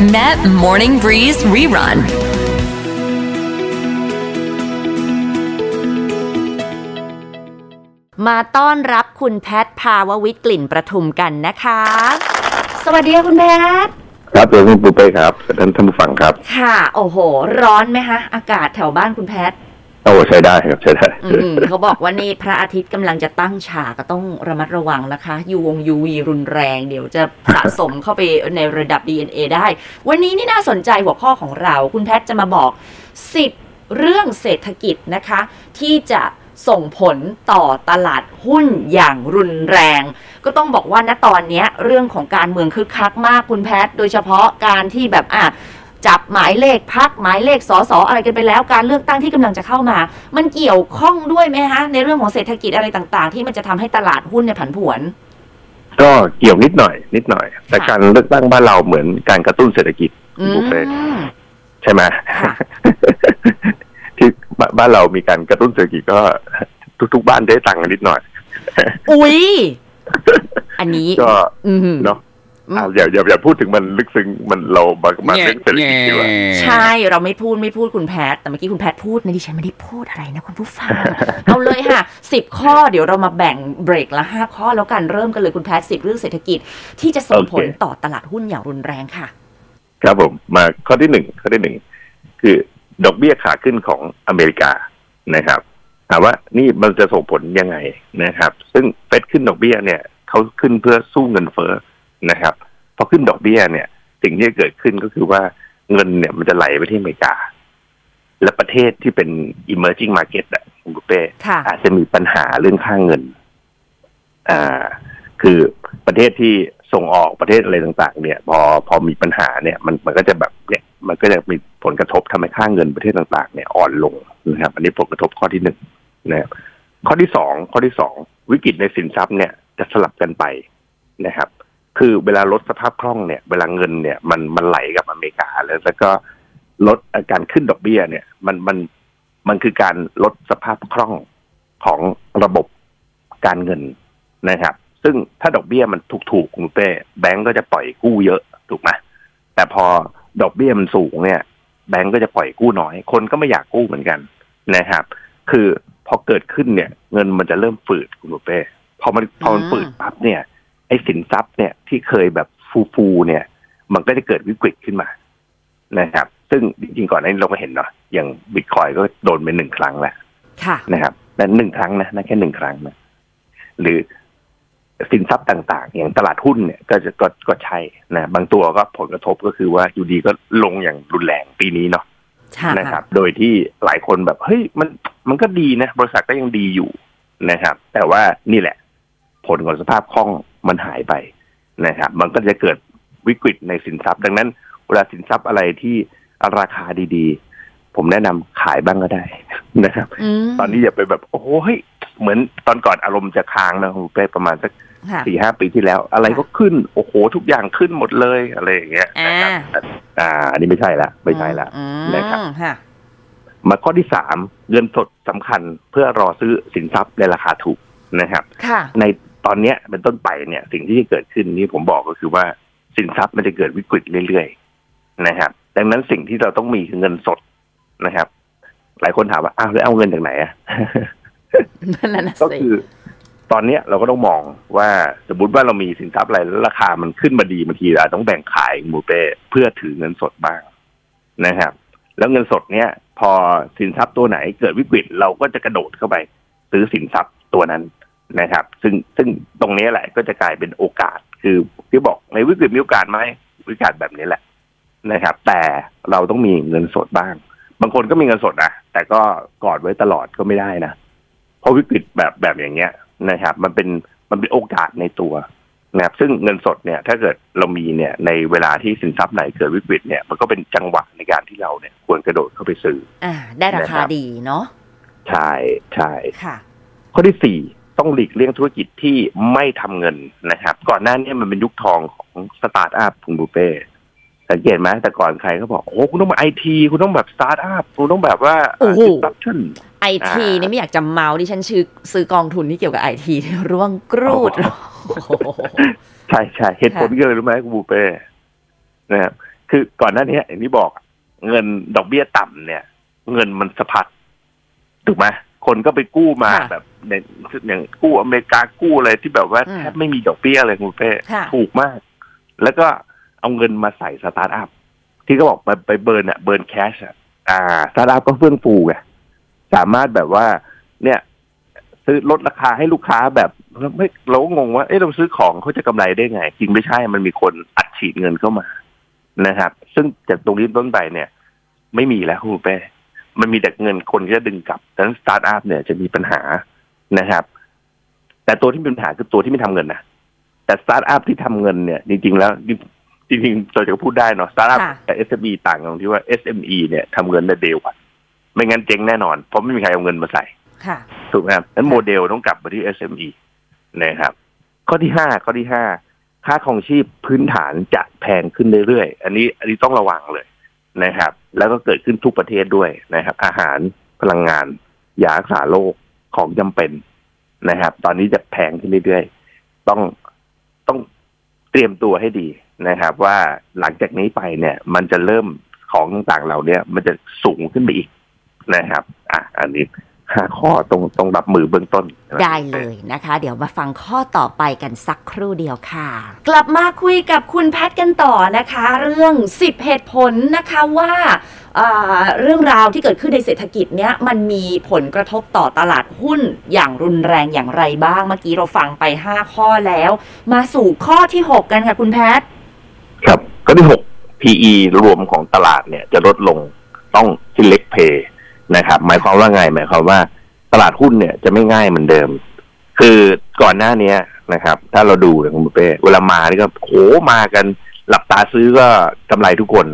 Met Morning Breeze Rerun มาต้อนรับคุณแพทภาววิทย์กลิ่นประทุมกันนะคะ สวัสดีค่ะคุณแพทครับเดี๋ยวคุณปูเป้ครับท่านท่านผู้ฟังครับ ค่ะ โอ้โห ร้อนไหมคะ อากาศแถวบ้านคุณแพท โอ้ใช้ได้ครับใช้ได้เขาบอกว่านี่พระอาทิตย์กำลังจะตั้งฉากก็ต้องระมัดระวังนะคะ ยูวงยูวีรุนแรงเดี๋ยวจะสะสมเข้าไปในระดับ DNA ได้ วันนี้นี่น่าสนใจหัวข้อของเรา คุณแพทย์จะมาบอก10เรื่องเศรษฐกิจนะคะ ที่จะส่งผลต่อตลาดหุ้นอย่างรุนแรง ก็ต้องบอกว่าณตอนนี้เรื่องของการเมืองคึกคักมากคุณแพทย์โดยเฉพาะการที่แบบอะ จับหมายเลขพักหมายเลขสอสออะไรกันไปแล้วการเลือกตั้งที่กำลังจะเข้ามา มันเกี่ยวข้องด้วยไหมคะในเรื่องของเศรษฐกิจอะไรต่างๆ ที่มันจะทำให้ตลาดหุ้นเนี่ยผันผวน ก็เกี่ยวนิดหน่อย นิดหน่อย แต่ค่ะการเลือกตั้งบ้านเราเหมือนการกระตุ้นเศรษฐกิจอืคุณปูเป้มใช่ไหมค่ะที่บ้านบ้านเรามีการกระตุ้นเศรษฐกิจก็ทุก ๆ บ้านได้ตังค์กันนิดหน่อย อุ๊ยอันนี้ก็อืมเนาะ อืมอะอย่าอย่าอย่าพูดถึงมันลึกซึ้งมันเรามามาเรื่องเศรษฐกิจดีกว่าใช่เราไม่พูดไม่พูดคุณแพทย์แต่เมื่อกี้คุณแพทย์พูดนะดิฉันไม่ได้พูดอะไรนะคุณผู้ฟัง เอาเลยค่ะสิบข้อเดี๋ยวเรามาแบ่งเบรกละห้าข้อแล้วกันเริ่มกันเลยคุณแพทย์สิบเรื่องเศรษฐกิจที่จะส่งผลโอเคต่อตลาดหุ้นอย่างรุนแรงค่ะ ครับผมมาข้อที่หนึ่งข้อที่หนึ่งคือดอกเบี้ยขาขึ้นของอเมริกานะครับถามว่านี่มันจะส่งผลยังไงนะครับ ซึ่งเฟดขึ้นดอกเบี้ยเนี่ยเขาขึ้นเพื่อสู้เงินเฟ้อ นะครับพอขึ้นดอกเบี้ยเนี่ย สิ่งที่จะเกิดขึ้นก็คือว่าเงินเนี่ยมันจะไหลไปที่อเมริกา และประเทศที่เป็น emerging market อะคุณกุเป้ค่ะอาจจะมีปัญหาเรื่องค่างเงิน อ่า คือประเทศที่ส่งออกประเทศอะไรต่าง ๆ เนี่ย พอพอมีปัญหาเนี่ย มันมันก็จะแบบเนี่ย มันก็จะมีผลกระทบทำให้ค่าเงินประเทศต่างๆ เนี่ยอ่อนลงนะครับ อันนี้ผลกระทบข้อที่หนึ่งนะครับข้อที่สองข้อที่สองวิกฤตในสินทรัพย์เนี่ยจะสลับกันไปนะครับ คือเวลาลดสภาพคล่องเนี่ย เวลาเงินเนี่ยมันมันไหลกับอเมริกาแล้วแล้วก็ลดอาการขึ้นดอกเบี้ยเนี่ย มันมันมันคือการลดสภาพคล่องของระบบการเงินนะครับ ซึ่งถ้าดอกเบี้ยมันถูกๆคุณเป้แบงก์ก็จะปล่อยกู้เยอะถูกไหมแต่พอดอกเบี้ยมันสูงเนี่ย แบงก์ก็จะปล่อยกู้น้อย คนก็ไม่อยากกู้เหมือนกันนะครับ คือพอเกิดขึ้นเนี่ย เงินมันจะเริ่มฝืดคุณเป้พอมันพอมันฝืดปั๊บเนี่ย ไอ้สินทรัพย์เนี่ยที่เคยแบบฟูๆเนี่ย มันก็จะเกิดวิกฤตขึ้นมานะครับ ซึ่งจริงๆก่อนหน้านี้เราก็เห็นเนาะอย่างบิตคอยก็โดนไปหนึ่งครั้งแล้วค่ะนะครับนั่นหนึ่งครั้งนะนั่นแค่หนึ่งครั้งนะหรือสินทรัพย์ต่าง ๆ อย่างตลาดหุ้นเนี่ยก็จะก็ก็ใช่นะบางตัวก็ผลกระทบก็คือว่าอยู่ดีก็ลงอย่างรุนแรงปีนี้เนาะใช่นะครับ โดยที่หลายคนแบบเฮ้ยมันมันก็ดีนะ บริษัทก็ยังดีอยู่นะครับ แต่ว่านี่แหละ ผลของสภาพคล่อง มันหายไปนะครับ มันก็จะเกิดวิกฤตในสินทรัพย์ ดังนั้นเวลาสินทรัพย์อะไรที่ราคาดีๆ ผมแนะนำขายบ้างก็ได้นะครับมตอนนี้อย่าไปแบบโอ้โหเฮ้ยเหมือนตอนก่อนอารมณ์จะค้างนะคุณเป้ประมาณสักค่ะสี่ห้าปีที่แล้ว อะไรก็ขึ้นโอ้โหทุกอย่างขึ้นหมดเลยอะไรอย่างเงี้ยอ่านะครับอ่า อันนี้ไม่ใช่ละไม่ใช่ละอืมนะครับค่ะมาข้อที่สามเงินสดสำคัญเพื่อรอซื้อสินทรัพย์ในราคาถูกนะครับค่ะในต อนเนี้ยเป็นต้นไปเนี่ย สิ่งที่จะเกิดขึ้นนี่ผมบอกก็คือว่าสินทรัพย์มันจะเกิดวิกฤตเรื่อยๆนะครับ ดังนั้นสิ่งที่เราต้องมีคือเงินสดนะครับ หลายคนถามว่าอ้าวแล้วเอาเงินจากไหนอะนั่นน่ะก็สิคือ ตอนเนี้ยเราก็ต้องมองว่าสมมติว่าเรามีสินทรัพย์อะไรแล้วราคามันขึ้นมาดีบางทีเราต้องแบ่งขายหมูเป้เพื่อถือเงินสดบ้างนะครับ แล้วเงินสดเนี้ยพอสินทรัพย์ตัวไหนเกิดวิกฤตเราก็จะกระโดดเข้าไปซื้อสินทรัพย์ตัวนั้น นะครับ ซึ่งซึ่งตรงนี้แหละก็จะกลายเป็นโอกาส คือที่บอกในวิกฤตมีโอกาสไหมวิกฤตแบบนี้แหละนะครับ แต่เราต้องมีเงินสดบ้าง บางคนก็มีเงินสดนะแต่ก็กอดไว้ตลอดก็ไม่ได้นะเพราะวิกฤตแบบแบบอย่างเงี้ยนะครับ มันเป็นมันเป็นโอกาสในตัวนะครับซึ่งเงินสดเนี่ยถ้าเกิดเรามีเนี่ยในเวลาที่สินทรัพย์ไหนเกิดวิกฤตเนี่ยมันก็เป็นจังหวะในการที่เราเนี่ยควรกระโดดเข้าไปซื้ออ่า ได้ราคานะครับดีเนาะใช่ใช่ค่ะ ข้อที่สี่ ต้องหลีกเลี่ยงธุรกิจที่ไม่ทำเงินนะครับ ก่อนหน้านี้มันเป็นยุคทองของสตาร์ทอัพคุณบูเป้สังเกตไหมแต่ก่อนใครก็บอกโอ้คุณต้องมาไอทีคุณต้องแบบสตาร์ทอัพคุณต้องแบบว่าโอ้โห disruption ไอทีอ่านี่ไม่อยากจะเมาท์ดิฉันชื่อซื้อกองทุนที่เกี่ยวกับไอทีร่วงกรูดโอ้โหใช่ใช่เหตุผลก็เลยรู้ไหมคุณบูเป้นะครับคือก่อนหน้านี้อย่างที่บอกเงินดอกเบี้ยต่ำเนี่ย เงินมันสะพัดถูกไหมคนก็ไปกู้มาค่ะแบบ อย่างอย่างกู้อเมริกากู้อะไรที่แบบว่าอืมแทบไม่มีดอกเบี้ยเลยคุณเป้ค่ะถูกมาก แล้วก็เอาเงินมาใส่สตาร์ทอัพ ที่เขาบอกไปไป burn อะ burn cash อะอ่าสตาร์ทอัพก็เฟื่องฟูไงสามารถแบบว่า เนี่ยซื้อลดราคาให้ลูกค้าแบบไม่เราก็งงว่าเอ๊ะเราซื้อของเขาจะกำไรได้ไง จริงไม่ใช่มันมีคนอัดฉีดเงินเข้ามานะครับ ซึ่งจากตรงนี้ต้นไปเนี่ย ไม่มีแล้วคุณเป้มันมีแต่เงินคนที่จะดึงกลับดังนั้นสตาร์ทอัพเนี่ยจะมีปัญหา นะครับ แต่ตัวที่มีปัญหาคือตัวที่ไม่ทำเงินนะแต่สตาร์ทอัพที่ทำเงินเนี่ยจริง ๆ แล้วจริงๆเราจะพูดได้เนาะสตาร์ทอัพค่ะกับ SME ต่างกันตรงที่ว่า SME เนี่ยทำเงินใน day one ไม่งั้นเจ๊งแน่นอน เพราะไม่มีใครเอาเงินมาใส่ค่ะถูกไหมครับนั้นโมเดลต้องกลับมาที่ SME นะครับ ข้อที่ห้าข้อที่ห้าค่าครองชีพพื้นฐานจะแพงขึ้นเรื่อยๆ อันนี้อันนี้ต้องระวังเลยนะครับ แล้วก็เกิดขึ้นทุกประเทศด้วยนะครับ อาหารพลังงานยารักษาโรค ของจำเป็นนะครับ ตอนนี้จะแพงขึ้นเรื่อยๆ ต้องต้องเตรียมตัวให้ดีนะครับ ว่าหลังจากนี้ไปเนี่ย มันจะเริ่มของต่างๆเหล่าเนี้ยมันจะสูงขึ้นไปอีกนะครับ อะ อันนี้ ห้าข้อตรงตรงรับมือเบื้องต้น ได้เลยนะคะ เดี๋ยวมาฟังข้อต่อไปกันสักครู่เดียวค่ะ กลับมาคุยกับคุณแพทกันต่อนะคะ เรื่อง 10 เหตุผลนะคะว่าอ่าเรื่องราวที่เกิดขึ้นในเศรษฐกิจเนี้ยมันมีผลกระทบต่อตลาดหุ้นอย่างรุนแรงอย่างไรบ้าง เมื่อกี้เราฟังไป 5 ข้อแล้ว มาสู่ข้อที่ 6 กันค่ะคุณแพทครับข้อที่หก PE รวมของตลาดเนี่ยจะลดลงต้อง select pay นะครับ หมายความว่าไง หมายความว่าตลาดหุ้นเนี่ยจะไม่ง่ายเหมือนเดิม คือก่อนหน้าเนี้ยนะครับ ถ้าเราดูเนี่ยคุณบุฟเป้เวลามานี่ก็โหมากันหลับตาซื้อก็กำไรทุกคน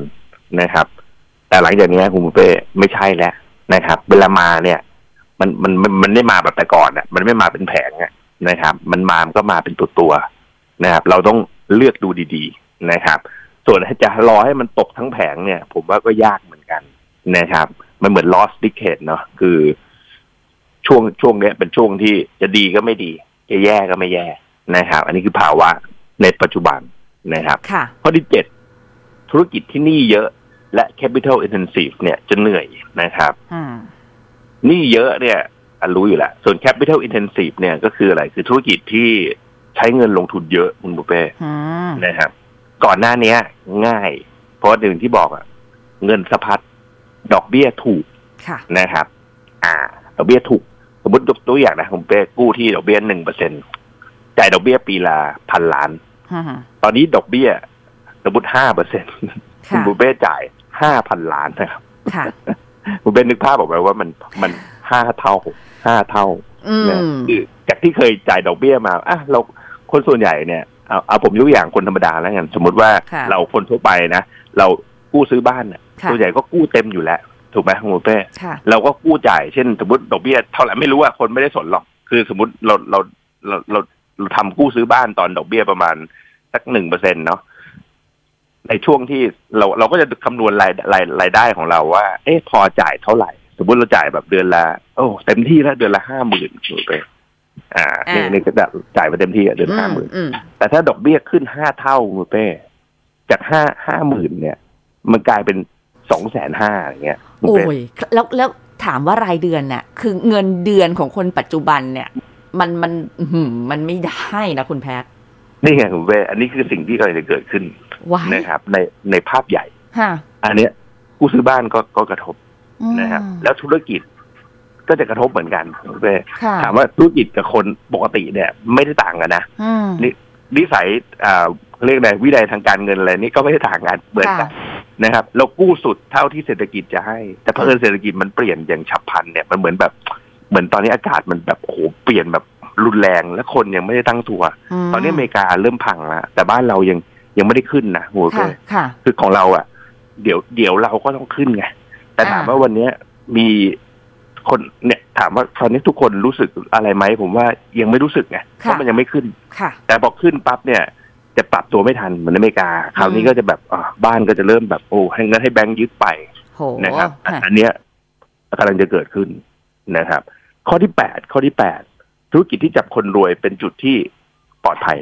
นะครับ แต่หลังจากนี้คุณบุฟเป้ไม่ใช่แล้วนะครับ เวลามาเนี่ย มันมันมันมันไม่มาแบบแต่ก่อนอะ มันไม่มาเป็นแผงอะนะครับ มันมามันก็มาเป็นตัวตัวนะครับ เราต้องเลือกดูดีๆนะครับ ส่วนจะรอให้มันตกทั้งแผงเนี่ย ผมว่าก็ยากเหมือนกันนะครับ มันเหมือน lost decade เนาะคือช่วงช่วงเนี้ยเป็นช่วงที่จะดีก็ไม่ดี จะแย่ก็ไม่แย่นะครับ อันนี้คือภาวะในปัจจุบันนะครับค่ะข้อที่เจ็ดธุรกิจที่หนี้เยอะและ capital intensive เนี่ยจะเหนื่อยนะครับอืมหนี้เยอะเนี่ยอันรู้อยู่แล้ว ส่วน capital intensive เนี่ยก็คืออะไรคือธุรกิจที่ใช้เงินลงทุนเยอะคุณบุฟเป้อืมนะครับ ก่อนหน้าเนี้ยง่าย เพราะหนึ่งที่บอกอะเงินสะพัด ดอกเบี้ยถูกค่ะนะครับ อ่า ดอกเบี้ยถูก สมมติยกตัวอย่างนะคุณบุฟเป้กู้ที่ดอกเบี้ยหนึ่งเปอร์เซ็นจ่ายดอกเบี้ยปีละพันล้านอืมตอนนี้ดอกเบี้ยสมมติห้าเปอร์เซ็นคุณค่ะบุฟเป้จ่ายห้าพันล้านนะครับค่ะคุณเป้นึกภาพออกไหมว่ามันมันห้าเท่าห้าเท่าอืนะมคือจากที่เคยจ่ายดอกเบี้ยมาอะเราคนส่วนใหญ่เนี่ยเอาเอาผมยกอย่างคนธรรมดาแล้วกันสมมติว่าค่ะเราคนทั่วไปนะ เรากู้ซื้อบ้านเนี่ย ค่ะส่วนใหญ่ก็กู้เต็มอยู่แล้ว ถูกไหมคุณเป้ค่ะเราก็กู้จ่ายเช่น สมมติดอกเบี้ยเท่าไหร่ไม่รู้ว่าคนไม่ได้สนหรอก คือสมมติเราเราเราเราเราทำกู้ซื้อบ้านตอนดอกเบี้ยประมาณสักหนึ่งเปอร์เซ็นเนาะในช่วงที่เราเราก็จะคำนวณรายรายรายได้ของเราว่า เอ๊ะพอจ่ายเท่าไหร่ สมมติเราจ่ายแบบเดือนละโอ้เต็มที่แล้วเดือนละห้าหมื่นคุณเป้อ่านี่อ่านี่ก็จะจ่ายมาเต็มที่อะเดือนห้าหมื่นอืมแต่ถ้าดอกเบี้ยขึ้นห้าเท่าคุณเป้จากห้าห้าหมื่นเนี่ย มันกลายเป็น สองแสนห้าอย่างเงี้ยคุณโอ้เป้ยแล้วแล้วถามว่ารายเดือนน่ะ คือเงินเดือนของคนปัจจุบันเนี่ย มันมันอื้อหือมันไม่ได้นะคุณแพทย์นี่ไงคุณเป้อันนี้คือสิ่งที่กำลังจะเกิดขึ้นว้ายนะครับ ในในภาพใหญ่ฮะอันเนี้ยผู้ซื้อบ้านก็ก็กระทบอืมนะครับแล้วธุรกิจก็จะกระทบเหมือนกันคุณเป้ค่ะถามว่าธุรกิจกับคนปกติเนี่ย ไม่ได้ต่างกันนะอืมนี่นิสัยอ่าเรียกอะไรวินัยทางการเงินอะไรนี่ก็ไม่ได้ต่างกันเหมือนกันค่ะ นะครับเรากู้สุดเท่าที่เศรษฐกิจจะให้ แต่เผอิญเศรษฐกิจมันเปลี่ยนอย่างฉับพลันเนี่ยมันเหมือนแบบเหมือนตอนนี้อากาศมันแบบโอ้โหเปลี่ยนแบบรุนแรงและคนยังไม่ได้ตั้งตัวมตอนนี้อเมริกาเริ่มพังแล้วแต่บ้านเรายังยังไม่ได้ขึ้นนะโหค่ะค่ะคือของเราอะ เดี๋ยวเดี๋ยวเราก็ต้องขึ้นไงแต่ถามอ่าว่าวันเนี้ยมีคนเนี่ยถามว่าตอนนี้ทุกคนรู้สึกอะไรไหมผมว่ายังไม่รู้สึกไงเพราะมันยังไม่ขึ้นค่ะแต่พอขึ้นปั๊บเนี่ย จะปรับตัวไม่ทันเหมือนอเมริกา คราวนี้ก็จะแบบอ่าบ้านก็จะเริ่มแบบโอ้ให้เงินให้แบงก์ยึดไปโหนะครับอันค่ะอันเนี้ยกำลังจะเกิดขึ้นนะครับ ข้อที่แปดข้อที่แปดธุรกิจที่จับคนรวยเป็นจุดที่ปลอดภัย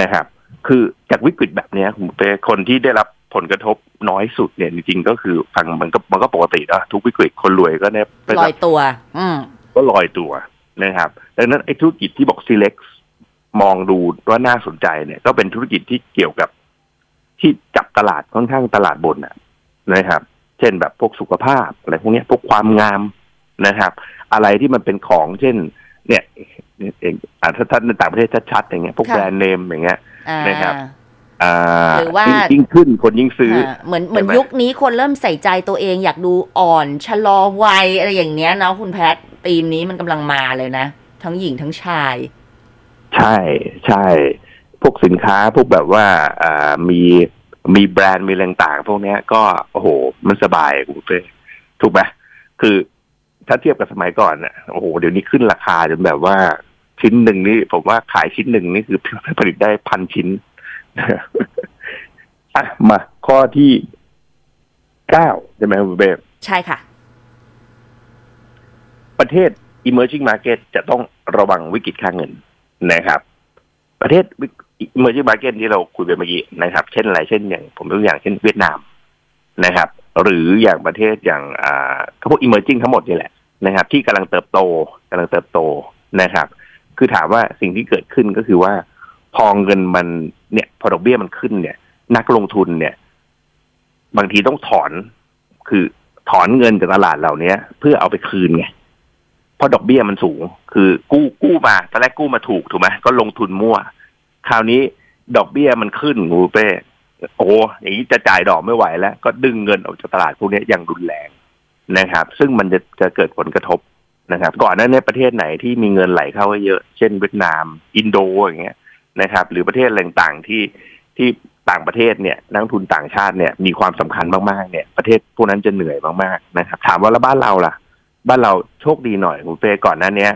นะครับ คือจากวิกฤตแบบเนี้ยคุณเป้คนที่ได้รับผลกระทบน้อยสุดเนี่ยจริงๆก็คือฟังมันก็มันก็ปกตินะทุกวิกฤตคนรวยก็เนี่ยไปลอยตัว อืมก็ลอยตัวนะครับ ดังนั้นไอ้ธุรกิจที่บอก select มองดูว่าน่าสนใจเนี่ย ก็เป็นธุรกิจที่เกี่ยวกับที่จับตลาดค่อนข้างตลาดบนนะนะครับ เช่นแบบพวกสุขภาพอะไรพวกเนี้ยพวกความงามนะครับ อะไรที่มันเป็นของเช่น เนี่ยเองอ่าถ้าท่านในต่างประเทศชัดๆอย่างเงี้ยพวกค่ะแบรนด์เนมอย่างเงี้ยอ่านะครับอ่าหรือว่ายิ่งยิ่งขึ้นคนยิ่งซื้ออ่าเหมือนเหมือนใช่ไหมยุคนี้คนเริ่มใส่ใจตัวเองอยากดูอ่อนชะลอวัยอะไรอย่างเนี้ยเนาะคุณแพทธีมนี้มันกำลังมาเลยนะ ทั้งหญิงทั้งชาย ใช่ใช่ พวกสินค้าพวกแบบว่าอ่ามีมีแบรนด์มีอะไรต่างๆพวกเนี้ยก็โอ้โห มันสบายคุณเป้ถูกไหมคือถ้าเทียบกับสมัยก่อนน่ะโอ้โหเดี๋ยวนี้ขึ้นราคาจนแบบว่าชิ้นหนึ่งนี่ผมว่าขายชิ้นหนึ่งนี่คือผลิตได้พันชิ้นอะมาข้อที่เก้าใช่ไหมคุณเป้ใช่ค่ะ ประเทศ emerging market จะต้องระวังวิกฤตค่าเงิน นะครับ ประเทศ emerging market ที่เราคุยไปเมื่อกี้นะครับ เช่นอะไรเช่นอย่าง ผมยกตัวอย่างเช่นเวียดนามนะครับ หรืออย่างประเทศอย่างอ่าพวก emerging ทั้งหมดนี่แหละนะครับ ที่กำลังเติบโตกำลังเติบโตนะครับ คือถามว่าสิ่งที่เกิดขึ้นก็คือว่า พอเงินมันเนี่ยพอดอกเบี้ยมันขึ้นเนี่ย นักลงทุนเนี่ย บางทีต้องถอนคือถอนเงินจากตลาดเหล่านี้เพื่อเอาไปคืนไง เพราะดอกเบี้ยมันสูง คือกู้กู้มาตอนแรกกู้มาถูกถูกไหมก็ลงทุนมั่ว คราวนี้ดอกเบี้ยมันขึ้นงูเป้โอ้อย่างนี้จะจ่ายดอกไม่ไหวแล้ว ก็ดึงเงินออกจากตลาดพวกนี้อย่างรุนแรงนะครับ ซึ่งมันจะจะเกิดผลกระทบนะครับ ก่อนหน้านี้ประเทศไหนที่มีเงินไหลเข้าเยอะ เช่นเวียดนาม อินโดอย่างเงี้ยนะครับ หรือประเทศต่างๆที่ที่ต่างประเทศเนี่ยนักทุนต่างชาติเนี่ยมีความสำคัญมากๆเนี่ย ประเทศพวกนั้นจะเหนื่อยมากๆนะครับ ถามว่าแล้วบ้านเราล่ะ บ้านเราโชคดีหน่อยคุณเป้ก่อนหน้านี้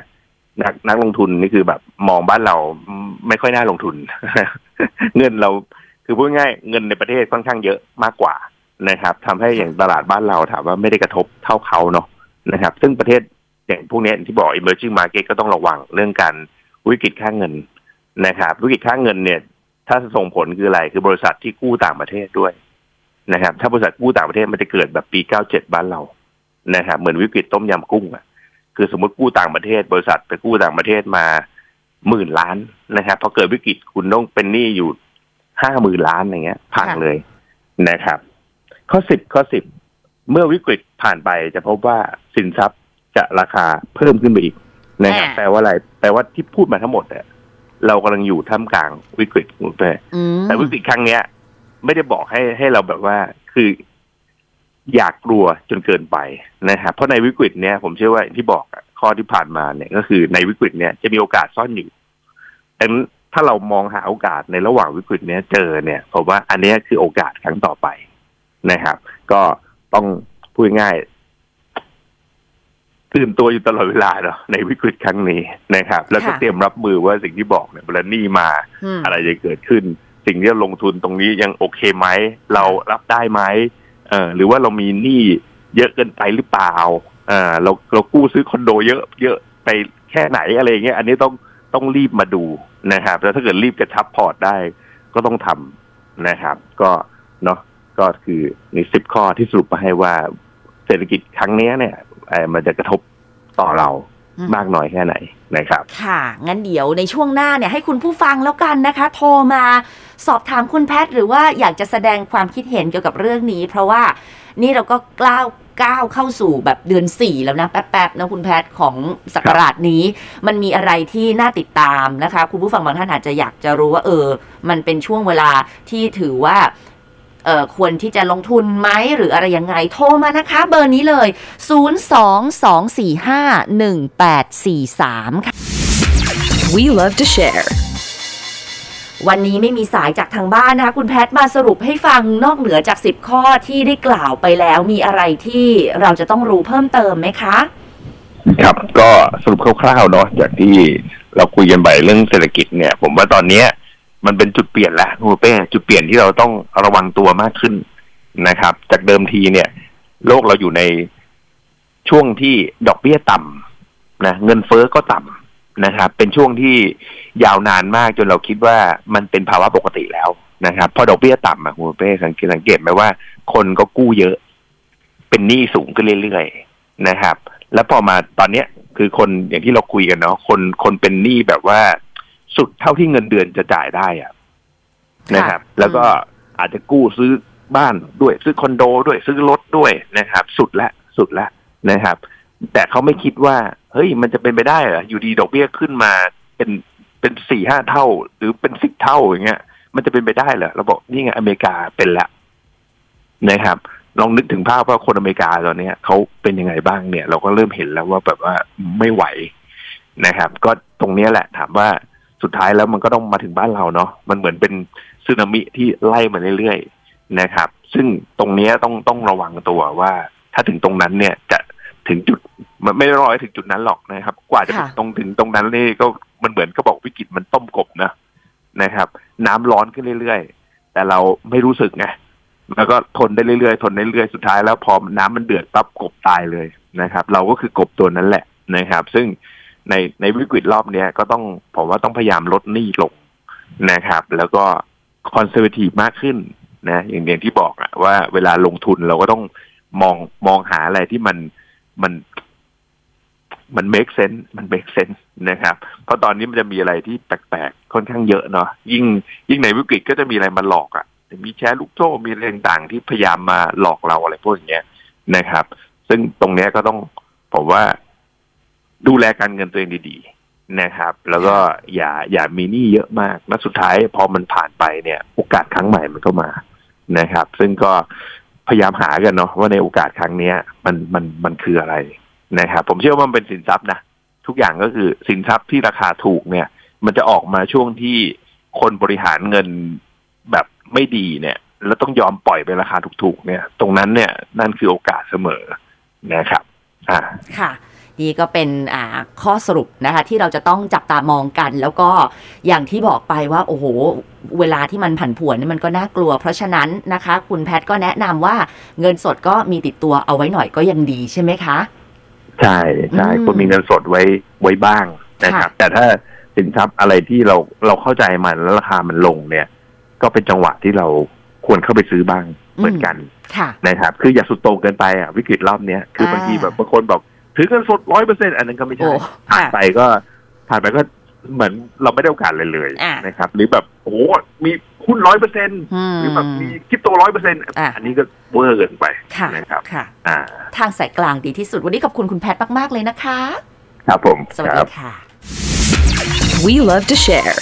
นักนักลงทุนนี่คือแบบมองบ้านเราไม่ค่อยน่าลงทุน เงินเราคือพูดง่ายเงินในประเทศค่อนข้างเยอะมากกว่านะครับทำให้อย่างตลาดบ้านเราถามว่าไม่ได้กระทบเท่าเขาเนาะนะครับ ซึ่งประเทศอย่างพวกนี้ที่บอก emerging market ก็ต้องระวังเรื่องการวิกฤตค่าเงินนะครับวิกฤตค่าเงินเนี่ย ถ้าส่งผลคืออะไรคือบริษัทที่กู้ต่างประเทศด้วยนะครับ ถ้าบริษัทกู้ต่างประเทศมันจะเกิดแบบปี 97 บ้านเรา นะครับเหมือนวิกฤตต้มยำกุ้งอะคือสมมติกู้ต่างประเทศ บริษัทไปกู้ต่างประเทศมาหมื่นล้านนะครับพอเกิดวิกฤตคุณต้องเป็นหนี้อยู่ห้าหมื่นล้านอย่างเงี้ยพังค่ะเลยนะครับ ข้อสิบข้อสิบเมื่อวิกฤตผ่านไปจะพบว่าสินทรัพย์จะราคาเพิ่มขึ้นไปอีกนะครับแปลว่าอะไรแปลว่าที่พูดมาทั้งหมดเนี่ยเรากำลังอยู่ท่ามกลางวิกฤตคุณเป้อืมแต่วิกฤตครั้งเนี้ย ไม่ได้บอกให้ให้เราแบบว่า คือ อยากกลัวจนเกินไปนะครับเพราะในวิกฤตเนี้ยผมเชื่อว่าอย่างที่บอกอะข้อที่ผ่านมาเนี่ยก็คือในวิกฤตเนี้ยจะมีโอกาสซ่อนอยู่ดังนั้นถ้าเรามองหาโอกาสในระหว่างวิกฤตเนี้ยเจอเนี่ยผมว่าอันเนี้ยคือโอกาสครั้งต่อไปนะครับ ก็ต้องพูดง่ายๆตื่นตัวอยู่ตลอดเวลาเนาะในวิกฤตครั้งนี้นะครับ แล้วก็ค่ะเตรียมรับมือว่าสิ่งที่บอกเนี่ยเวลาหนี้มาอืมอะไรจะเกิดขึ้น สิ่งที่เราลงทุนตรงนี้ยังโอเคไหม เรารับได้ไหม เออหรือว่าเรามีหนี้เยอะเกินไปหรือเปล่าเออเราเรากู้ซื้อคอนโดเยอะ เยอะไปแค่ไหนอะไรอย่างเงี้ยอันนี้ต้องต้องรีบมาดูนะครับแล้วถ้าเกิดรีบกระชับพอร์ตได้ก็ต้องทำนะครับ ก็เนาะก็คือในสิบข้อที่สรุปมาให้ว่าเศรษฐกิจครั้งเนี้ยเนี่ยเอ่อมันจะกระทบต่อเราอืมมากน้อยแค่ไหน นะครับ ค่ะ งั้นเดี๋ยวในช่วงหน้าเนี่ยให้คุณผู้ฟังแล้วกันนะคะ โทรมาสอบถามคุณแพทย์หรือว่าอยากจะแสดงความคิดเห็นเกี่ยวกับเรื่องนี้ เพราะว่านี่เราก็กล้าวก้าวเข้าสู่แบบเดือนสี่แล้วนะ แป๊บๆนะคุณแพทย์ของศักราชนี้ มันมีอะไรที่น่าติดตามนะคะ คุณผู้ฟังบางท่านอาจจะอยากจะรู้ว่าเออ มันเป็นช่วงเวลาที่ถือว่า ควรที่จะลงทุนไหมหรืออะไรยังไงโทรมานะคะ เบอร์นี้เลย 022451843 ค่ะ We love to share. วันนี้ไม่มีสายจากทางบ้านนะคะ คุณแพทย์มาสรุปให้ฟังนอกเหนือจาก 10 ข้อที่ได้กล่าวไปแล้วมีอะไรที่เราจะต้องรู้เพิ่มเติมไหมคะ ครับก็สรุปคร่าวๆเนาะจากที่เราคุยกันไปเรื่องเศรษฐกิจเนี่ย ผมว่าตอนเนี้ย มันเป็นจุดเปลี่ยนแล้วคุณเป้จุดเปลี่ยนที่เราต้องระวังตัวมากขึ้นนะครับ จากเดิมทีเนี่ย โลกเราอยู่ในช่วงที่ดอกเบี้ยต่ำนะเงินเฟ้อก็ต่ำนะครับ เป็นช่วงที่ยาวนานมากจนเราคิดว่ามันเป็นภาวะปกติแล้วนะครับ พอดอกเบี้ยต่ำอะคุณเป้สังเกตสังเกตไหมว่า คนก็กู้เยอะ เป็นหนี้สูงขึ้นเรื่อยๆนะครับ แล้วพอมาตอนเนี้ยคือคนอย่างที่เราคุยกันเนาะคนคนเป็นหนี้แบบว่า สุดเท่าที่เงินเดือนจะจ่ายได้อะนะครับ แล้วก็อาจจะกู้ซื้อบ้านด้วยซื้อคอนโดด้วยซื้อรถด้วยนะครับ สุดละสุดละนะครับ แต่เขาไม่คิดว่า เฮ้ย มันจะเป็นไปได้เหรออยู่ดีดอกเบี้ยขึ้นมาเป็นเป็นสี่ห้าเท่า หรือเป็นสิบเท่าอย่างเงี้ย มันจะเป็นไปได้เหรอเราบอกนี่ไงอเมริกาเป็นแล้วนะครับลองนึกถึงภาพว่าคนอเมริกาตอนเนี้ยเขาเป็นยังไงบ้างเนี่ย เราก็เริ่มเห็นแล้วว่าแบบว่าไม่ไหวนะครับ ก็ตรงเนี้ยแหละถามว่า สุดท้ายแล้วมันก็ต้องมาถึงบ้านเราเนาะมันเหมือนเป็นสึนามิที่ไล่มาเรื่อยๆนะครับ ซึ่งตรงเนี้ยต้องต้องระวังตัวว่า ถ้าถึงตรงนั้นเนี่ยจะถึงจุดมันไม่ได้รอให้ถึงจุดนั้นหรอกนะครับ กว่าจะถึงค่ะตรงถึงตรงนั้นนี่ก็มันเหมือนก็บอกวิกฤตมันต้มกบนะนะครับ น้ำร้อนขึ้นเรื่อยๆ แต่เราไม่รู้สึกไงแล้วก็ทนได้เรื่อยๆ ทนได้เรื่อยๆสุดท้ายแล้วพอน้ำมันเดือดปั๊บกบตายเลยนะครับ เราก็คือกบตัวนั้นแหละนะครับ ซึ่ง ในในวิกฤตรอบเนี้ยก็ต้องผมว่าต้องพยายามลดหนี้ลงนะครับ แล้วก็คอนเซอร์ t ทีฟมากขึ้นนะอย่างอย่างที่บอกอะว่าเวลาลงทุนเราก็ต้องมองมองหาอะไรที่มันมันมัน make sense มัน make sense นะครับ เพราะตอนนี้มันจะมีอะไรที่แปลกๆ ค่อนข้างเยอะเนาะยิ่งยิ่งในวิกฤตก็จะมีอะไรมาหลอกอะ่ะ มีแชร์ลูกโซ่มีอะไรต่างๆ ที่พยายามมาหลอกเราอะไรพวกอย่างเงี้ยนะครับ ซึ่งตรงเนี้ยก็ต้องผมว่า ดูแลการเงินตัวเองดีๆนะครับ แล้วก็อย่าอย่ามีหนี้เยอะมากแล้วสุดท้ายพอมันผ่านไปเนี่ย โอกาสครั้งใหม่มันก็มานะครับ ซึ่งก็พยายามหากันเนาะว่าในโอกาสครั้งเนี้ย มันมันมันคืออะไรนะครับ ผมเชื่อว่ามันเป็นสินทรัพย์นะทุกอย่างก็คือสินทรัพย์ที่ราคาถูกเนี่ย มันจะออกมาช่วงที่คนบริหารเงินแบบไม่ดีเนี่ย แล้วต้องยอมปล่อยไปราคาถูกๆเนี่ย ตรงนั้นเนี่ยนั่นคือโอกาสเสมอนะครับ อ่าค่ะ นี่ก็เป็นอ่าข้อสรุปนะคะที่เราจะต้องจับตามองกัน แล้วก็อย่างที่บอกไปว่า โอ้โห เวลาที่มันผันผวนนี่มันก็น่ากลัว เพราะฉะนั้นนะคะ คุณแพทย์ก็แนะนำว่าเงินสดก็มีติดตัวเอาไว้หน่อยก็ยังดีใช่ไหมคะ ใช่ใช่อืมคุณมีเงินสดไว้ไว้บ้างนะครับค่ะแต่ถ้าสินทรัพย์อะไรที่เราเราเข้าใจมันแล้วราคามันลงเนี่ย ก็เป็นจังหวะที่เราควรเข้าไปซื้อบ้างเหมือนกันค่ะนะครับ คืออย่าสุดโต่งเกินไปอะวิกฤตรอบเนี้ยคืออ่าบางทีแบบบางคนบอก ถือเงินสดร้อยเปอร์เซ็นอันนั้นก็ไม่ใช่โอ้ผ่านค่ะไปก็ผ่านไปก็เหมือนเราไม่ได้โอกาสเลยเลยอ่านะครับ หรือแบบโอ้โหมีหุ้นร้อยเปอร์เซ็นอืมหรือแบบมีคริปโตร้อยเปอร์เซ็นอะอันนี้ก็เวอร์เกินไปค่ะนะครับค่ะอ่าทางสายกลางดีที่สุดวันนี้ขอบคุณคุณแพทย์มาก ๆ เลยนะคะ ครับผม สวัสคดีรับค่ะ We love to share.